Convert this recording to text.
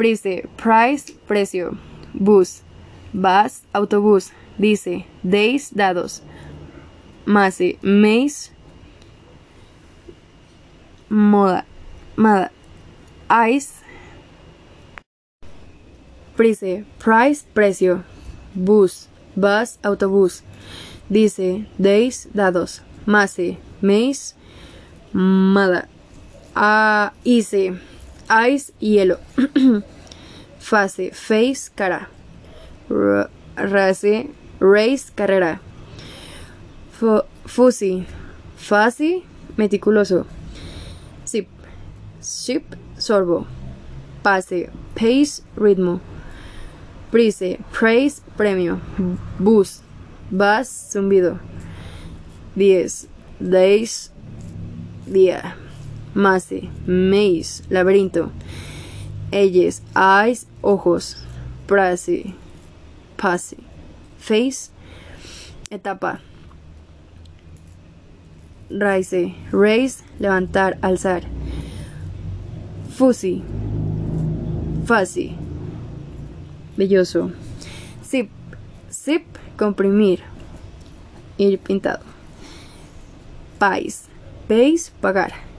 Price, price, precio. Bus, bus, autobús. Dice, days, dados. Mase, maze, moda, moda. Ice, Price, price, precio. Bus, bus, autobús. Dice, days, dados. Mase, maze, mada. Ah, hice, ice, hielo. Fase, face, cara. Race, race, carrera. Fu fusi, fasi, meticuloso. Sip, ship, sorbo. Pase, pace, ritmo. Price, praise, premio. Bus, bus, zumbido. 10. Days, día. Mase, maze, laberinto. Elles, eyes, ojos. Prase, pase. Face, etapa. Raise, raise, levantar, alzar. Fusi, fasi, belloso. Zip, zip, comprimir, ir pintado. Pais, pays, pagar.